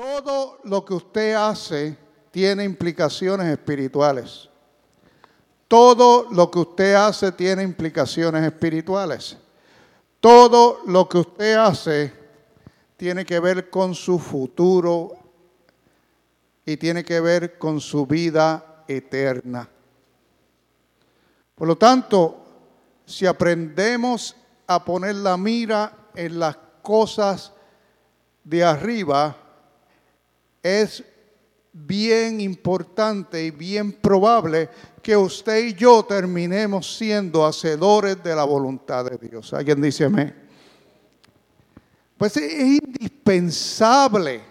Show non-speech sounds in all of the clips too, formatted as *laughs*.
Todo lo que usted hace tiene implicaciones espirituales. Todo lo que usted hace tiene implicaciones espirituales. Todo lo que usted hace tiene que ver con su futuro y tiene que ver con su vida eterna. Por lo tanto, si aprendemos a poner la mira en las cosas de arriba, es bien importante y bien probable que usted y yo terminemos siendo hacedores de la voluntad de Dios. ¿Alguien dice amén? Pues es indispensable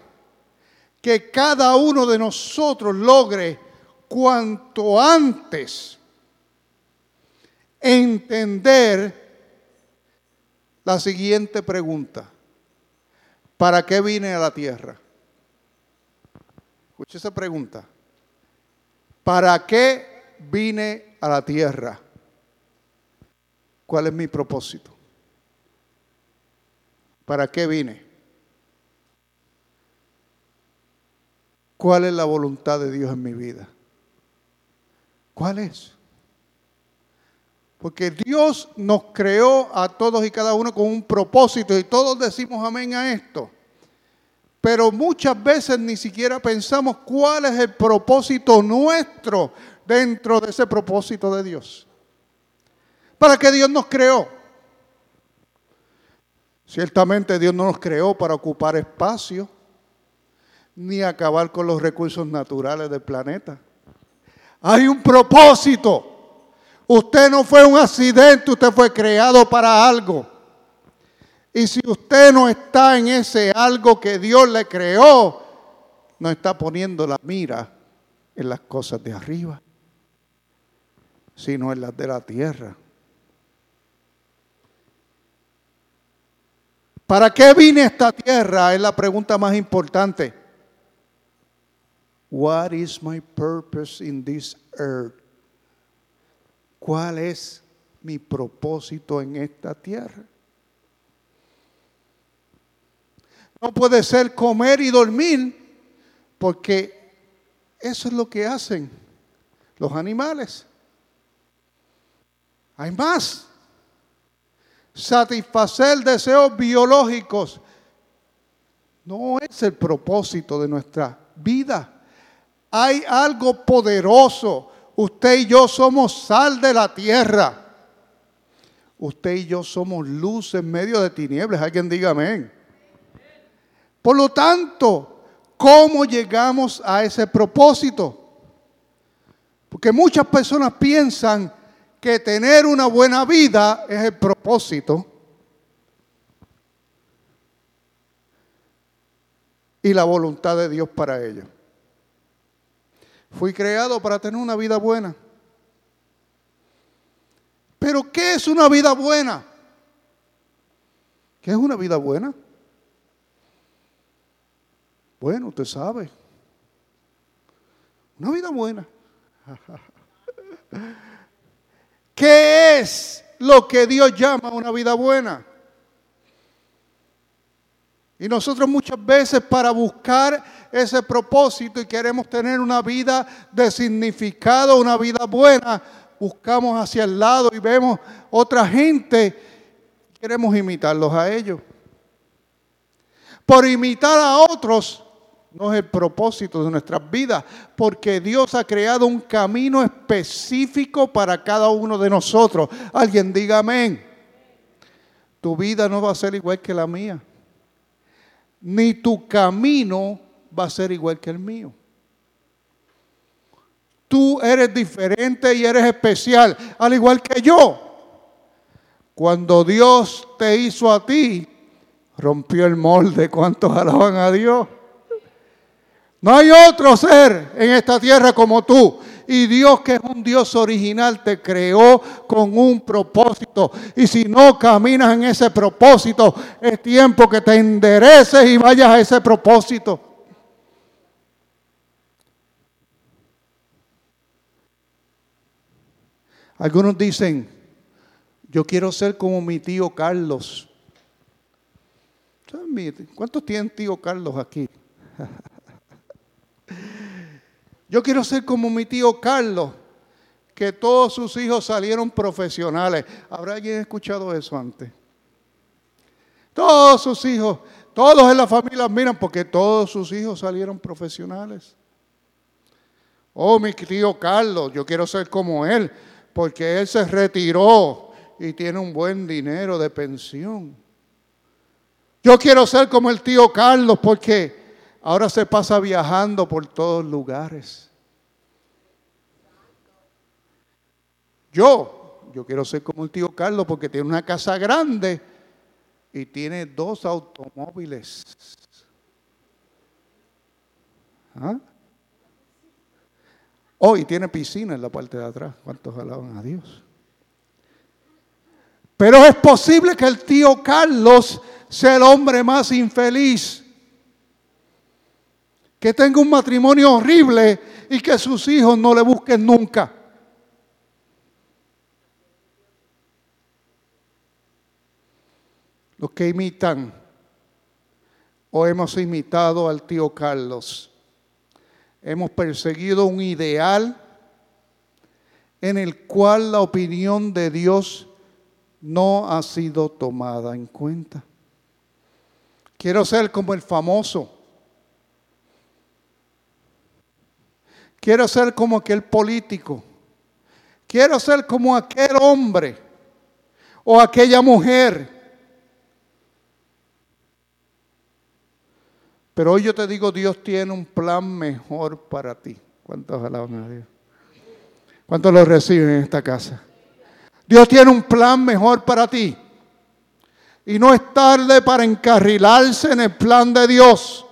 que cada uno de nosotros logre cuanto antes entender la siguiente pregunta. ¿Para qué vine a la tierra? Escuche esa pregunta. ¿Para qué vine a la tierra? ¿Cuál es mi propósito? ¿Para qué vine? ¿Cuál es la voluntad de Dios en mi vida? ¿Cuál es? Porque Dios nos creó a todos y cada uno con un propósito y todos decimos amén a esto. Pero muchas veces ni siquiera pensamos cuál es el propósito nuestro dentro de ese propósito de Dios. ¿Para qué Dios nos creó? Ciertamente Dios no nos creó para ocupar espacio ni acabar con los recursos naturales del planeta. Hay un propósito. Usted no fue un accidente, usted fue creado para algo. Y si usted no está en ese algo que Dios le creó, no está poniendo la mira en las cosas de arriba, sino en las de la tierra. ¿Para qué vine a esta tierra? Es la pregunta más importante. What is my purpose in this earth? ¿Cuál es mi propósito en esta tierra? No puede ser comer y dormir, porque eso es lo que hacen los animales. Hay más. Satisfacer deseos biológicos no es el propósito de nuestra vida. Hay algo poderoso. Usted y yo somos sal de la tierra. Usted y yo somos luz en medio de tinieblas. Alguien diga amén. Por lo tanto, ¿cómo llegamos a ese propósito? Porque muchas personas piensan que tener una buena vida es el propósito. Y la voluntad de Dios para ellos. Fui creado para tener una vida buena. Pero ¿qué es una vida buena? ¿Qué es una vida buena? Bueno, usted sabe. Una vida buena. *laughs* ¿Qué es lo que Dios llama una vida buena? Y nosotros muchas veces para buscar ese propósito y queremos tener una vida de significado, una vida buena, buscamos hacia el lado y vemos otra gente, queremos imitarlos a ellos. Por imitar a otros no es el propósito de nuestras vidas, porque Dios ha creado un camino específico para cada uno de nosotros. Alguien diga amén. Tu vida no va a ser igual que la mía ni tu camino va a ser igual que el mío. Tú eres diferente y eres especial, al igual que yo. Cuando Dios te hizo a ti, rompió el molde. ¿Cuántos alaban a Dios? No hay otro ser en esta tierra como tú. Y Dios que es un Dios original te creó con un propósito. Y si no caminas en ese propósito, es tiempo que te endereces y vayas a ese propósito. Algunos dicen, yo quiero ser como mi tío Carlos. ¿Cuántos tienen tío Carlos aquí? *laughs* Yo quiero ser como mi tío Carlos, que todos sus hijos salieron profesionales. ¿Habrá alguien escuchado eso antes? Todos sus hijos, todos en la familia miran porque todos sus hijos salieron profesionales. Oh, mi tío Carlos, yo quiero ser como él, porque él se retiró y tiene un buen dinero de pensión. Yo quiero ser como el tío Carlos, porque ahora se pasa viajando por todos lugares. Yo, yo quiero ser como el tío Carlos, porque tiene una casa grande y tiene dos automóviles. ¿Ah? Oh, y tiene piscina en la parte de atrás. ¿Cuántos alaban a Dios? Pero es posible que el tío Carlos sea el hombre más infeliz. Que tenga un matrimonio horrible y que sus hijos no le busquen nunca. Los que imitan o hemos imitado al tío Carlos Hemos perseguido un ideal en el cual la opinión de Dios no ha sido tomada en cuenta. Quiero ser como el famoso. Quiero ser como aquel político. Quiero ser como aquel hombre o aquella mujer Pero hoy yo te digo, Dios tiene un plan mejor para ti. ¿Cuántos alaban a Dios? ¿Cuántos lo reciben en esta casa? Dios tiene un plan mejor para ti. Y no es tarde para encarrilarse en el plan de Dios.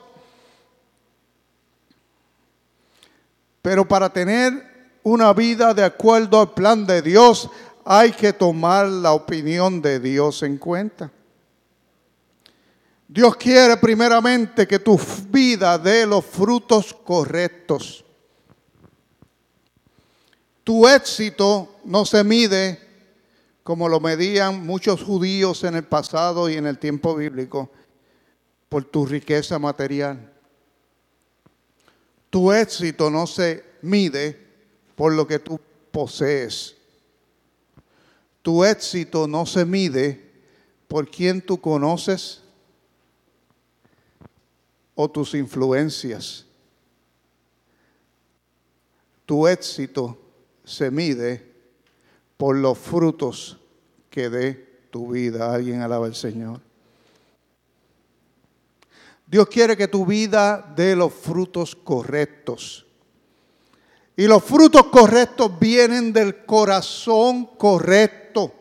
Pero para tener una vida de acuerdo al plan de Dios, hay que tomar la opinión de Dios en cuenta. Dios quiere primeramente que tu vida dé los frutos correctos. Tu éxito no se mide como lo medían muchos judíos en el pasado y en el tiempo bíblico, por tu riqueza material. Tu éxito no se mide por lo que tú posees. Tu éxito no se mide por quien tú conoces o tus influencias. Tu éxito se mide por los frutos que dé tu vida. Alguien alaba al Señor. Dios quiere que tu vida dé los frutos correctos. Y los frutos correctos vienen del corazón correcto.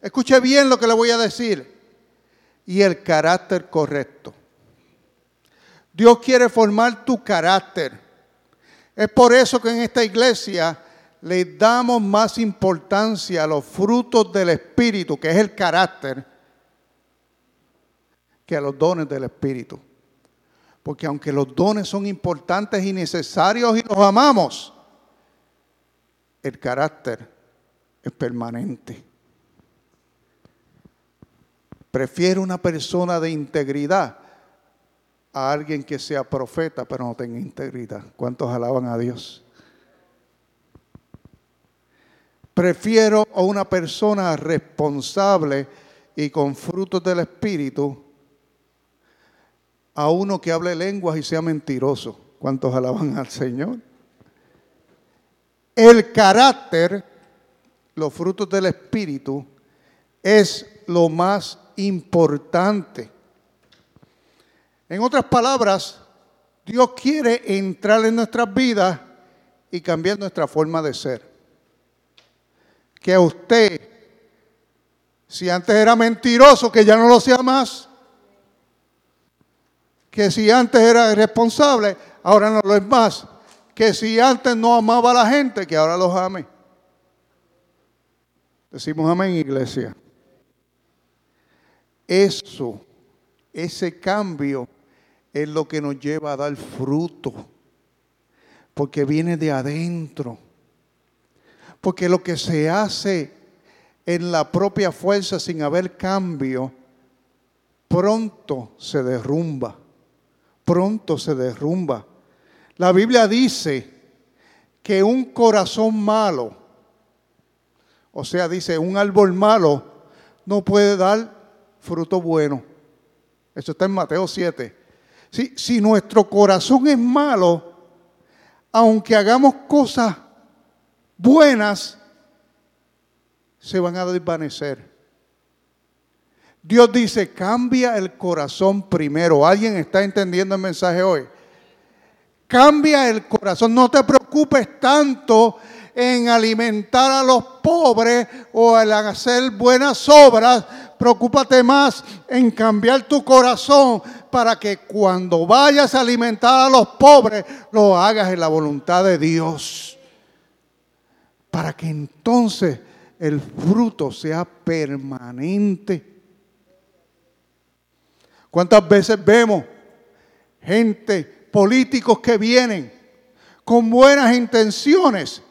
Escuche bien lo que le voy a decir. Y el carácter correcto. Dios quiere formar tu carácter. Es por eso que en esta iglesia le damos más importancia a los frutos del Espíritu, que es el carácter, a los dones del Espíritu. Porque aunque los dones son importantes y necesarios y los amamos, el carácter es permanente. Prefiero una persona de integridad a alguien que sea profeta pero no tenga integridad. ¿Cuántos alaban a Dios? Prefiero a una persona responsable y con frutos del Espíritu a uno que hable lenguas y sea mentiroso. ¿Cuántos alaban al Señor? El carácter, los frutos del Espíritu, es lo más importante. En otras palabras, Dios quiere entrar en nuestras vidas y cambiar nuestra forma de ser. Que usted, si antes era mentiroso, que ya no lo sea más. Que si antes era irresponsable, ahora no lo es más. Que si antes no amaba a la gente, que ahora los ame. Decimos amén, iglesia. Eso, ese cambio es lo que nos lleva a dar fruto, porque viene de adentro. Porque lo que se hace en la propia fuerza sin haber cambio, pronto se derrumba, pronto se derrumba. La Biblia dice que un corazón malo, o sea, dice, un árbol malo no puede dar fruto bueno. Eso está en Mateo 7. Si, si nuestro corazón es malo, aunque hagamos cosas buenas, se van a desvanecer. Dios dice, cambia el corazón primero. ¿Alguien está entendiendo el mensaje hoy? Cambia el corazón. No te preocupes tanto en alimentar a los pobres o en hacer buenas obras. Preocúpate más en cambiar tu corazón para que cuando vayas a alimentar a los pobres lo hagas en la voluntad de Dios. Para que entonces el fruto sea permanente. ¿Cuántas veces vemos gente, políticos que vienen con buenas intenciones,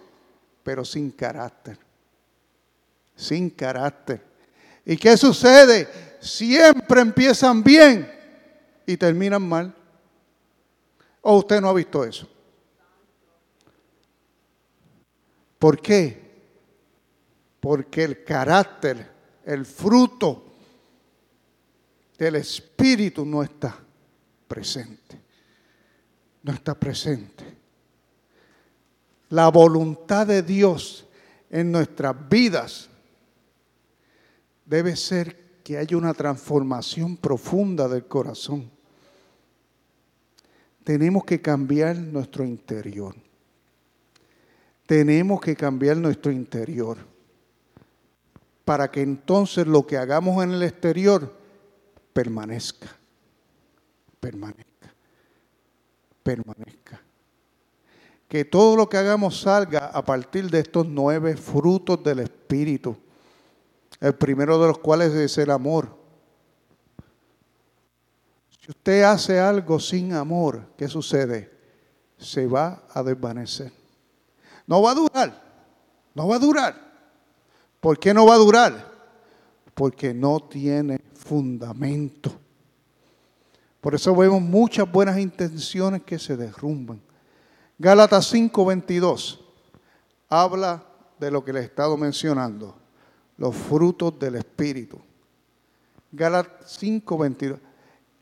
pero sin carácter? Sin carácter. ¿Y qué sucede? Siempre empiezan bien y terminan mal. ¿O usted no ha visto eso? ¿Por qué? Porque el carácter, el fruto el Espíritu no está presente. No está presente. La voluntad de Dios en nuestras vidas debe ser que haya una transformación profunda del corazón. Tenemos que cambiar nuestro interior. Tenemos que cambiar nuestro interior para que entonces lo que hagamos en el exterior permanezca, permanezca, permanezca. Que todo lo que hagamos salga a partir de estos nueve frutos del Espíritu, el primero de los cuales es el amor. Si usted hace algo sin amor, ¿qué sucede? Se va a desvanecer. No va a durar, no va a durar. ¿Por qué no va a durar? Porque no tiene fundamento. Por eso vemos muchas buenas intenciones que se derrumban. Gálatas 5:22 habla de lo que le he estado mencionando, los frutos del Espíritu. Gálatas 5:22.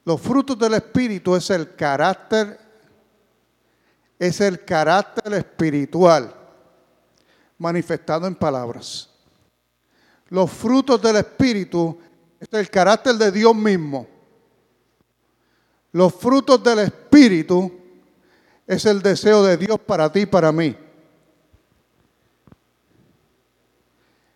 Los frutos del Espíritu es el carácter, es el carácter espiritual manifestado en palabras. Los frutos del Espíritu es el carácter de Dios mismo. Los frutos del Espíritu es el deseo de Dios para ti y para mí.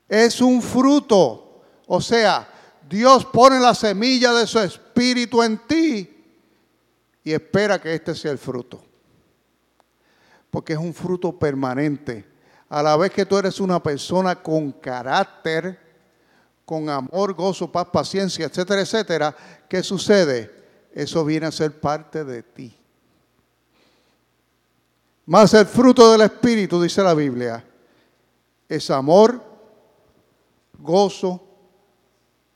Es un fruto. O sea, Dios pone la semilla de su espíritu en ti y espera que este sea el fruto. Porque es un fruto permanente. A la vez que tú eres una persona con carácter, con amor, gozo, paz, paciencia, etcétera, etcétera, ¿qué sucede? Eso viene a ser parte de ti. Más el fruto del Espíritu, dice la Biblia, es amor, gozo,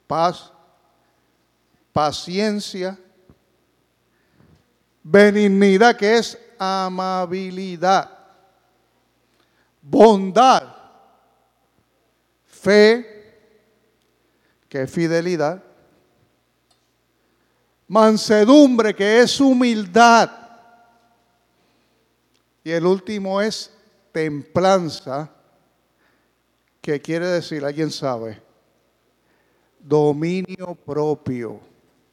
paz, paciencia, benignidad, que es amabilidad, bondad, fe, que es fidelidad, mansedumbre, que es humildad, y el último es templanza, que quiere decir, alguien sabe, dominio propio.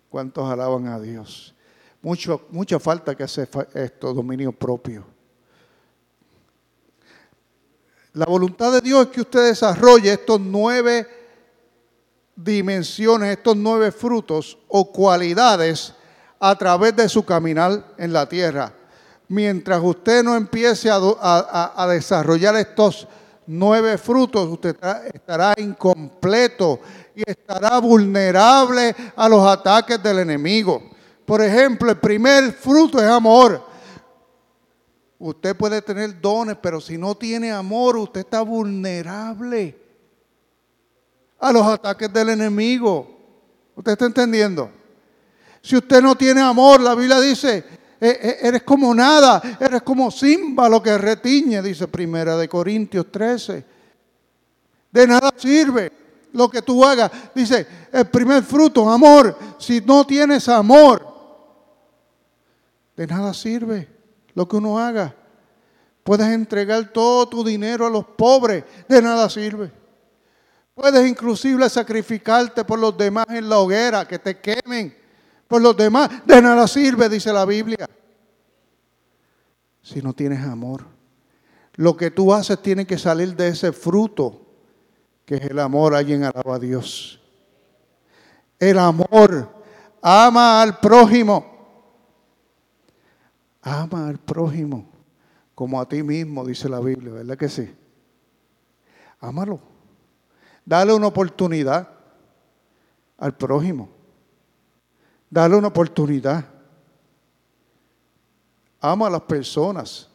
¿Cuántos alaban a Dios? Mucho, mucha falta que hace esto, dominio propio. La voluntad de Dios es que usted desarrolle estos nueve dimensiones, estos nueve frutos o cualidades a través de su caminar en la tierra. Mientras usted no empiece a, desarrollar estos nueve frutos, usted estará incompleto y estará vulnerable a los ataques del enemigo. Por ejemplo, el primer fruto es amor. Usted puede tener dones, pero si no tiene amor, usted está vulnerable a los ataques del enemigo. ¿Usted está entendiendo? Si usted no tiene amor, la Biblia dice eh, eh, eres como nada, eres como lo que retiñe, dice Primera de Corintios 13. De nada sirve lo que tú hagas. Dice, el primer fruto, amor. Si no tienes amor, de nada sirve lo que uno haga. Puedes entregar todo tu dinero a los pobres, de nada sirve. Puedes inclusive sacrificarte por los demás en la hoguera, que te quemen por los demás. De nada sirve, dice la Biblia. Si no tienes amor. Lo que tú haces tiene que salir de ese fruto, que es el amor. Alguien alaba a Dios. El amor. Ama al prójimo. Ama al prójimo como a ti mismo, dice la Biblia, ¿verdad que sí? Ámalo. Dale una oportunidad al prójimo. Dale una oportunidad. Ama a las personas.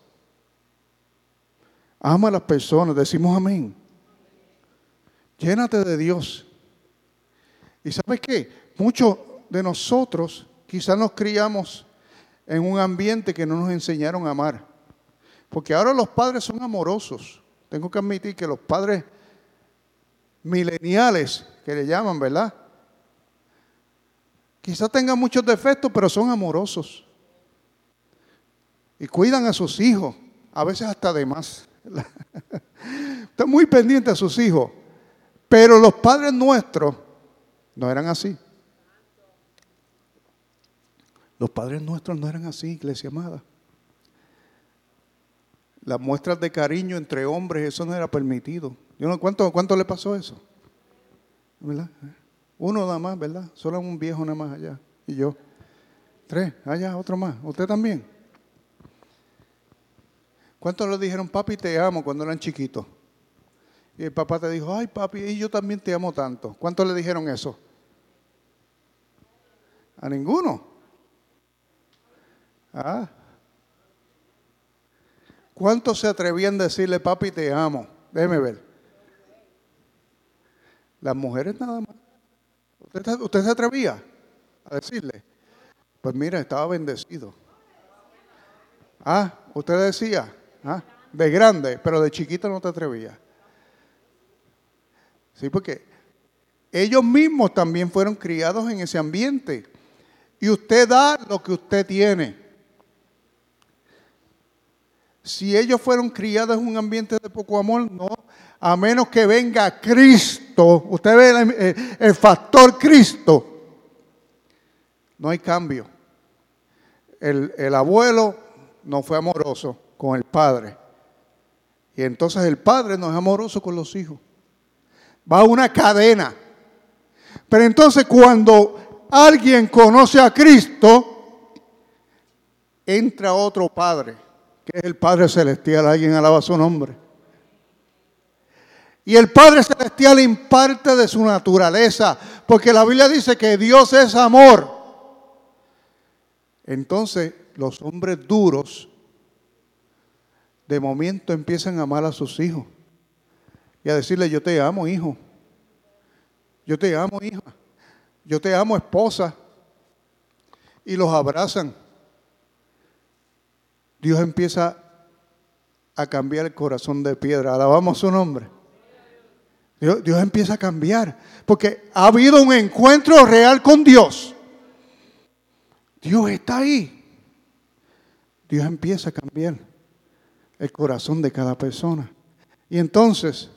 Ama a las personas. Decimos amén. Llénate de Dios. ¿Y sabes qué? Muchos de nosotros quizás nos criamos en un ambiente que no nos enseñaron a amar. Porque ahora los padres son amorosos. Tengo que admitir que los padres mileniales, que le llaman, ¿verdad? Quizás tengan muchos defectos, pero son amorosos. Y cuidan a sus hijos, a veces hasta de más. *laughs* Están muy pendientes a sus hijos. Pero los padres nuestros no eran así. Los padres nuestros no eran así, iglesia amada. Las muestras de cariño entre hombres, eso no era permitido. ¿Cuánto, ¿Cuánto le pasó eso? ¿Verdad? Uno nada más, ¿verdad? Solo un viejo nada más allá. Y yo. Tres, allá, otro más. ¿Usted también? ¿Cuántos le dijeron, papi, te amo cuando eran chiquitos? Y el papá te dijo, ay, papi, y yo también te amo tanto. ¿Cuántos le dijeron eso? A ninguno. Ah. ¿Cuántos se atrevían a decirle, papi, te amo? Déjeme ver. Las mujeres nada más. ¿Usted, se atrevía a decirle? Pues mira, estaba bendecido. Ah, usted decía, ah, de grande, pero de chiquito no te atrevía. Sí, porque ellos mismos también fueron criados en ese ambiente. Y usted da lo que usted tiene. Si ellos fueron criados en un ambiente de poco amor, no, a menos que venga Cristo. Usted ve el, factor Cristo. No hay cambio. El, el abuelo no fue amoroso con el padre. Y entonces el padre no es amoroso con los hijos. Va una cadena. Pero entonces cuando alguien conoce a Cristo, entra otro padre que es el Padre Celestial. Alguien alaba su nombre. Y el Padre Celestial imparte de su naturaleza, porque la Biblia dice que Dios es amor. Entonces los hombres duros de momento empiezan a amar a sus hijos y a decirle, yo te amo, hijo. Yo te amo, hija. Yo te amo, esposa. Y los abrazan. Dios empieza a cambiar el corazón de piedra. Alabamos su nombre. Dios, Dios, empieza a cambiar. Porque ha habido un encuentro real con Dios. Dios está ahí. Dios empieza a cambiar el corazón de cada persona. Y entonces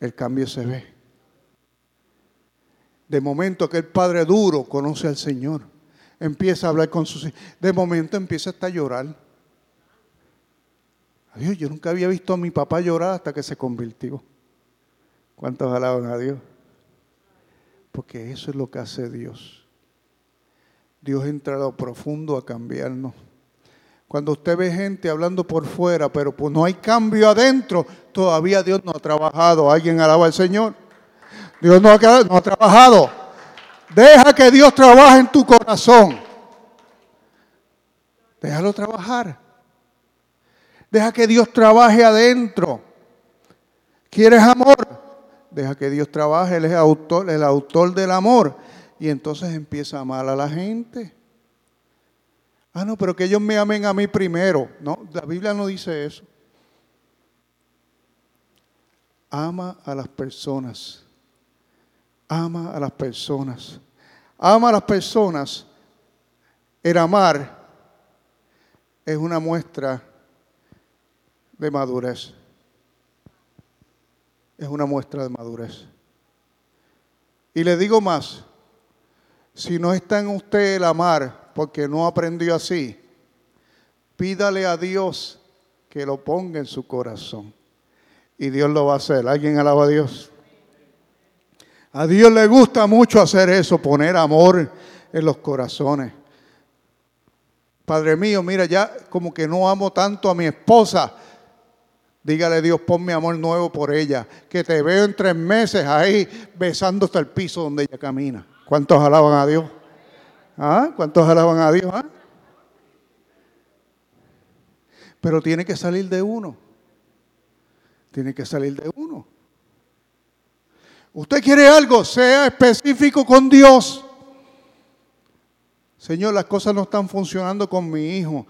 el cambio se ve. De momento que el Padre duro conoce al Señor empieza a hablar con sus hijos. De momento empieza hasta a llorar. Adiós, yo nunca había visto a mi papá llorar hasta que se convirtió. ¿Cuántos alaban a Dios? Porque eso es lo que hace Dios. Dios entra a lo profundo a cambiarnos. Cuando usted ve gente hablando por fuera, pero pues no hay cambio adentro, todavía Dios no ha trabajado. ¿Alguien alaba al Señor? Dios no ha, no ha trabajado. Deja que Dios trabaje en tu corazón. Déjalo trabajar. Deja que Dios trabaje adentro. ¿Quieres amor? Deja que Dios trabaje. Él es el autor del amor. Y entonces empieza a amar a la gente. Ah, no, pero que ellos me amen a mí primero. No, la Biblia no dice eso. Ama a las personas. Ama a las personas. Ama a las personas. El amar es una muestra de madurez. Es una muestra de madurez. Y le digo más, si no está en usted el amar porque no aprendió así, pídale a Dios que lo ponga en su corazón. Y Dios lo va a hacer. ¿Alguien alaba a Dios? A Dios le gusta mucho hacer eso, poner amor en los corazones. Padre mío, mira, ya como que no amo tanto a mi esposa. Dígale Dios, ponme amor nuevo por ella. Que te veo en tres meses ahí besando hasta el piso donde ella camina. ¿Cuántos alaban a Dios? ¿Ah? ¿Cuántos alaban a Dios? ¿Ah? Pero tiene que salir de uno. Tiene que salir de uno. Usted quiere algo, sea específico con Dios. Señor, las cosas no están funcionando con mi hijo.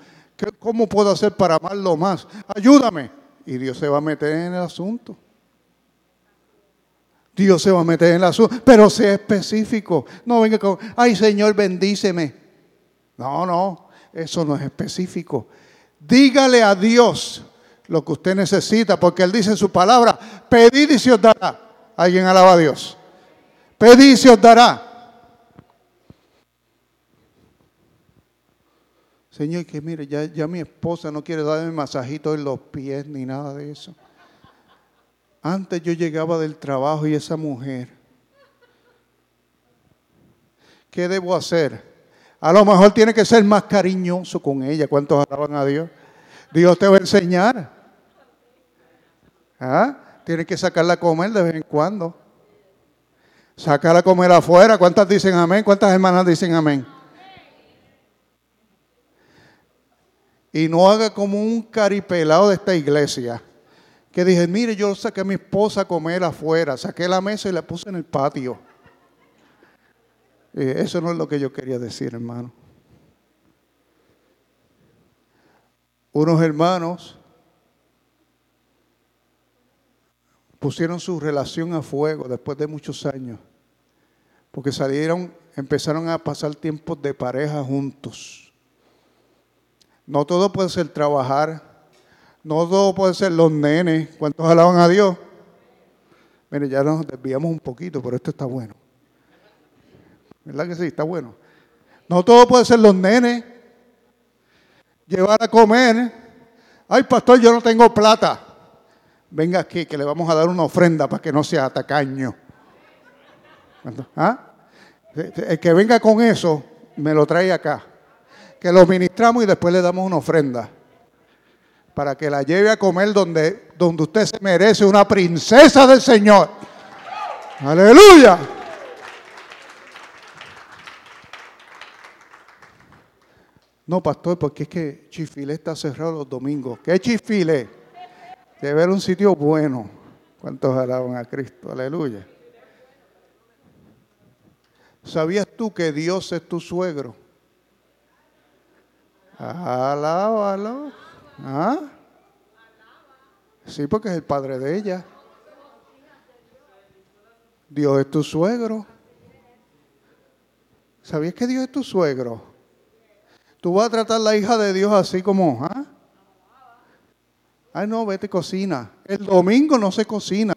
¿Cómo puedo hacer para amarlo más? Ayúdame. Y Dios se va a meter en el asunto. Dios se va a meter en el asunto, pero sea específico. No venga con, ay Señor, bendíceme. No, no, eso no es específico. Dígale a Dios lo que usted necesita, porque Él dice en su palabra, pedid y se os dará. Alguien alaba a Dios. Pedid y se os dará. Señor, que mire, ya, ya mi esposa no quiere darme masajito en los pies ni nada de eso. Antes yo llegaba del trabajo y esa mujer, ¿qué debo hacer? A lo mejor tiene que ser más cariñoso con ella. ¿Cuántos alaban a Dios? Dios te va a enseñar. ¿Ah? Tienes que sacarla a comer de vez en cuando. Sacarla a comer afuera. ¿Cuántas dicen amén? ¿Cuántas hermanas dicen amén? Y no haga como un caripelado de esta iglesia. Que dije, mire, yo saqué a mi esposa a comer afuera. Saqué la mesa y la puse en el patio. eso no es lo que yo quería decir, hermano. Unos hermanos pusieron su relación a fuego después de muchos años, porque salieron, empezaron a pasar tiempos de pareja juntos. No todo puede ser trabajar. No todo puede ser los nenes. ¿Cuántos alaban a Dios? Mire, ya nos desviamos un poquito, pero esto está bueno. ¿Verdad que sí? Está bueno. No todo puede ser los nenes. Llevar a comer. Ay, pastor, yo no tengo plata. Venga aquí, que le vamos a dar una ofrenda para que no sea tacaño. ¿Ah? El que venga con eso, me lo trae acá que lo ministramos y después le damos una ofrenda. Para que la lleve a comer donde, donde usted se merece, una princesa del Señor. Aleluya. No, pastor, porque es que Chifile está cerrado los domingos. ¿Qué Chifile? Debe haber un sitio bueno. ¿Cuántos alaban a Cristo? Aleluya. ¿Sabías tú que Dios es tu suegro? Alábalo. ¿Ah? Sí, porque es el padre de ella. Dios es tu suegro. ¿Sabías que Dios es tu suegro? Tú vas a tratar a la hija de Dios así como, ¿ah? Ay, no, vete cocina. El domingo no se cocina.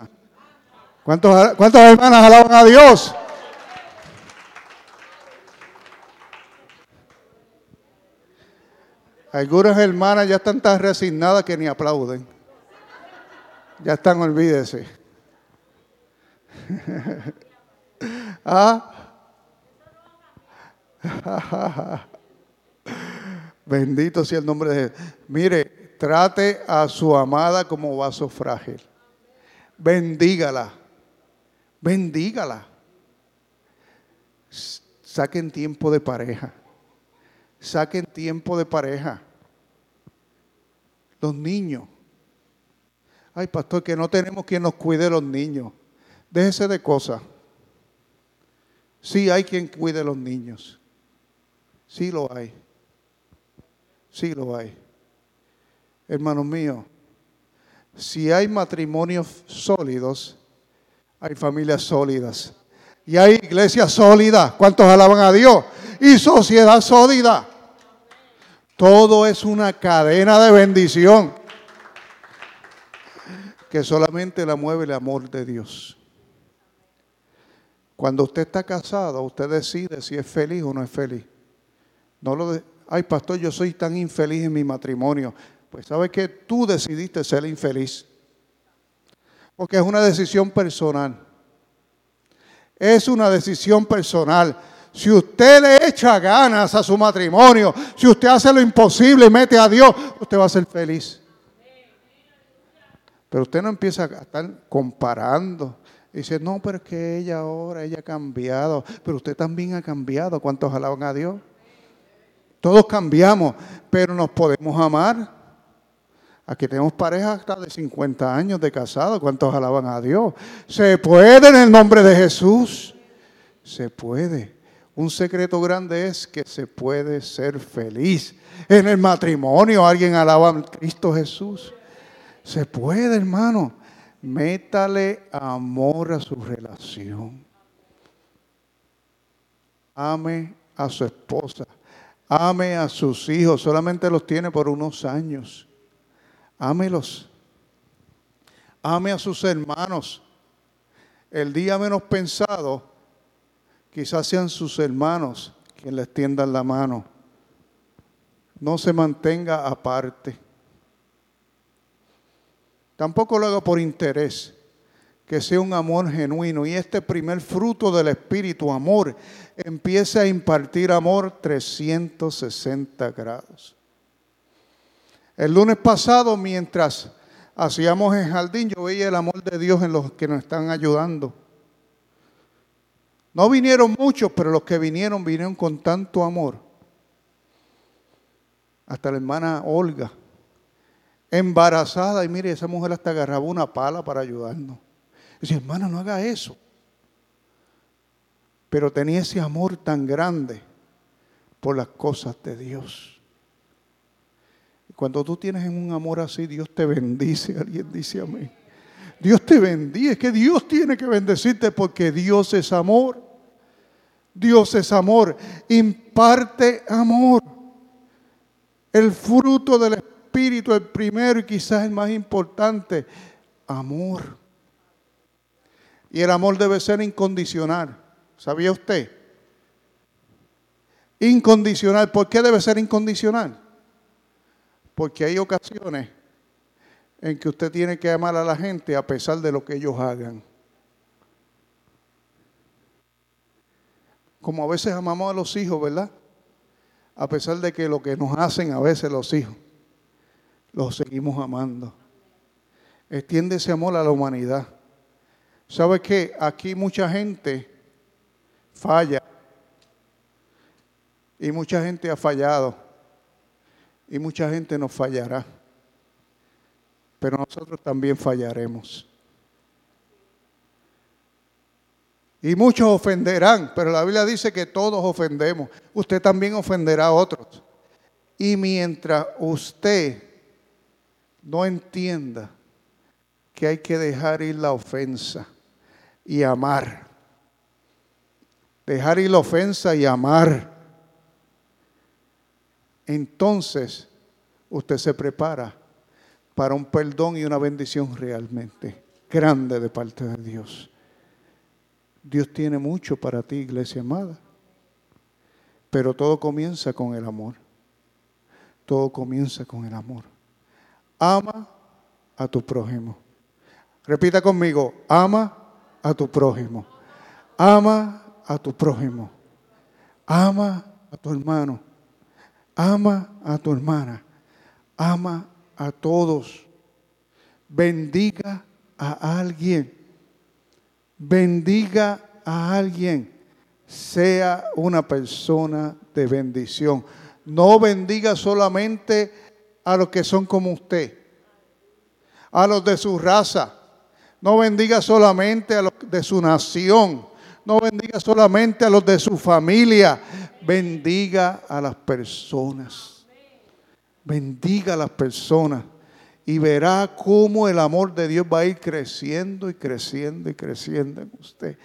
¿Cuántos, ¿Cuántas hermanas alaban a Dios? Algunas hermanas ya están tan resignadas que ni aplauden. Ya están, olvídese. *laughs* ¿Ah? *laughs* Bendito sea el nombre de Dios. Mire, trate a su amada como vaso frágil. Bendígala. Bendígala. Saquen tiempo de pareja. Saquen tiempo de pareja. Los niños. Ay, pastor, que no tenemos quien nos cuide los niños. Déjese de cosas. Sí hay quien cuide los niños. Sí lo hay. Sí lo hay. Hermanos míos, si hay matrimonios sólidos, hay familias sólidas. Y hay iglesias sólidas. ¿Cuántos alaban a Dios? Y sociedad sólida. Todo es una cadena de bendición que solamente la mueve el amor de Dios. Cuando usted está casado, usted decide si es feliz o no es feliz. No lo de, ay pastor, yo soy tan infeliz en mi matrimonio. Pues sabe que tú decidiste ser infeliz. Porque es una decisión personal. Es una decisión personal. Si usted le echa ganas a su matrimonio, si usted hace lo imposible y mete a Dios, usted va a ser feliz. Pero usted no empieza a estar comparando. Y dice, no, pero es que ella ahora, ella ha cambiado. Pero usted también ha cambiado. ¿Cuántos alaban a Dios? Todos cambiamos, pero nos podemos amar. Aquí tenemos parejas hasta de 50 años de casado. ¿Cuántos alaban a Dios? Se puede en el nombre de Jesús. Se puede. Un secreto grande es que se puede ser feliz. En el matrimonio alguien alaba a Cristo Jesús. Se puede, hermano. Métale amor a su relación. Ame a su esposa. Ame a sus hijos. Solamente los tiene por unos años. Ámelos. Ame a sus hermanos. El día menos pensado, quizás sean sus hermanos quienes les tiendan la mano. No se mantenga aparte. Tampoco lo haga por interés, que sea un amor genuino. Y este primer fruto del Espíritu, amor, empieza a impartir amor 360 grados. El lunes pasado, mientras hacíamos el jardín, yo veía el amor de Dios en los que nos están ayudando. No vinieron muchos, pero los que vinieron vinieron con tanto amor. Hasta la hermana Olga, embarazada, y mire, esa mujer hasta agarraba una pala para ayudarnos. Dice, hermana, no haga eso. Pero tenía ese amor tan grande por las cosas de Dios. Cuando tú tienes un amor así, Dios te bendice. *laughs* Alguien dice amén. Dios te bendice. Es que Dios tiene que bendecirte porque Dios es amor. Dios es amor. Imparte amor. El fruto del Espíritu, el primero y quizás el más importante, amor. Y el amor debe ser incondicional. ¿Sabía usted? Incondicional. ¿Por qué debe ser incondicional? Porque hay ocasiones en que usted tiene que amar a la gente a pesar de lo que ellos hagan. Como a veces amamos a los hijos, ¿verdad? A pesar de que lo que nos hacen a veces los hijos, los seguimos amando. Extiende ese amor a la humanidad. ¿Sabe qué? Aquí mucha gente falla. Y mucha gente ha fallado y mucha gente nos fallará, pero nosotros también fallaremos. Y muchos ofenderán, pero la Biblia dice que todos ofendemos. Usted también ofenderá a otros. Y mientras usted no entienda que hay que dejar ir la ofensa y amar, dejar ir la ofensa y amar, entonces usted se prepara para un perdón y una bendición realmente grande de parte de Dios. Dios tiene mucho para ti, iglesia amada. Pero todo comienza con el amor. Todo comienza con el amor. Ama a tu prójimo. Repita conmigo, ama a tu prójimo. Ama a tu prójimo. Ama a tu hermano. Ama a tu hermana. Ama a todos. Bendiga a alguien. Bendiga a alguien. Sea una persona de bendición. No bendiga solamente a los que son como usted, a los de su raza. No bendiga solamente a los de su nación. No bendiga solamente a los de su familia bendiga a las personas. Bendiga a las personas y verá cómo el amor de Dios va a ir creciendo y creciendo y creciendo en usted.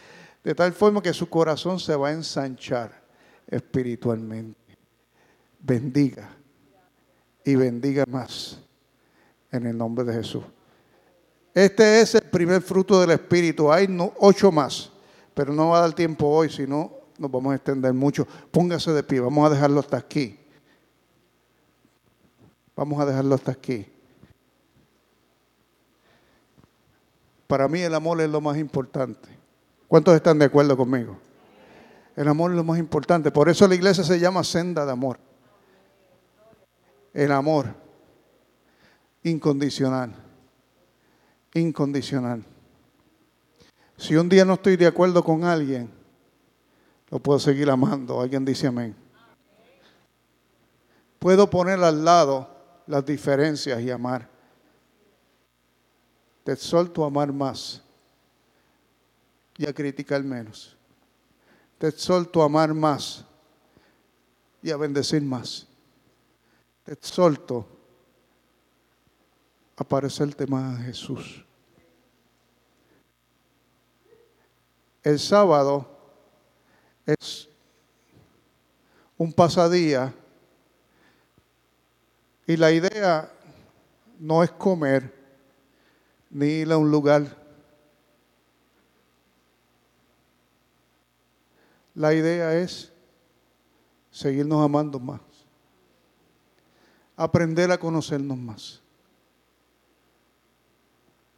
De tal forma que su corazón se va a ensanchar espiritualmente. Bendiga y bendiga más en el nombre de Jesús. Este es el primer fruto del Espíritu. Hay ocho más, pero no va a dar tiempo hoy, si no nos vamos a extender mucho. Póngase de pie, vamos a dejarlo hasta aquí. Vamos a dejarlo hasta aquí. Para mí el amor es lo más importante. ¿Cuántos están de acuerdo conmigo? El amor es lo más importante. Por eso la iglesia se llama senda de amor. El amor incondicional. Incondicional. Si un día no estoy de acuerdo con alguien, lo puedo seguir amando. Alguien dice amén. Puedo poner al lado las diferencias y amar. Te exhorto a amar más y a criticar menos. Te exhorto a amar más y a bendecir más. Te exhorto a parecerte más a Jesús. El sábado es un pasadía y la idea no es comer ni ir a un lugar. La idea es seguirnos amando más, aprender a conocernos más.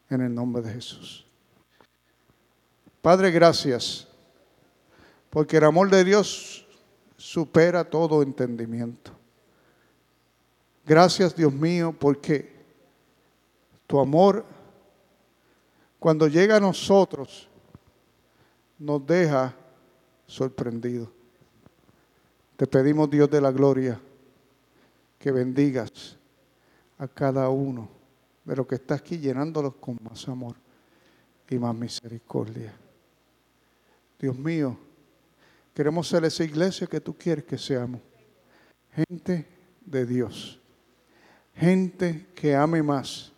En el nombre de Jesús. Padre, gracias, porque el amor de Dios supera todo entendimiento. Gracias Dios mío porque tu amor cuando llega a nosotros nos deja sorprendidos. Te pedimos Dios de la gloria que bendigas a cada uno de los que está aquí llenándolos con más amor y más misericordia. Dios mío, queremos ser esa iglesia que tú quieres que seamos. Gente de Dios gente que ame más,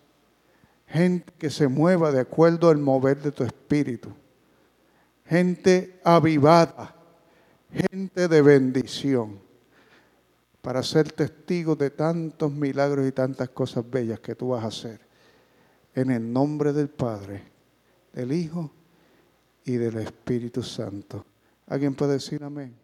gente que se mueva de acuerdo al mover de tu espíritu, gente avivada, gente de bendición, para ser testigos de tantos milagros y tantas cosas bellas que tú vas a hacer. En el nombre del Padre, del Hijo y del Espíritu Santo. ¿Alguien puede decir amén?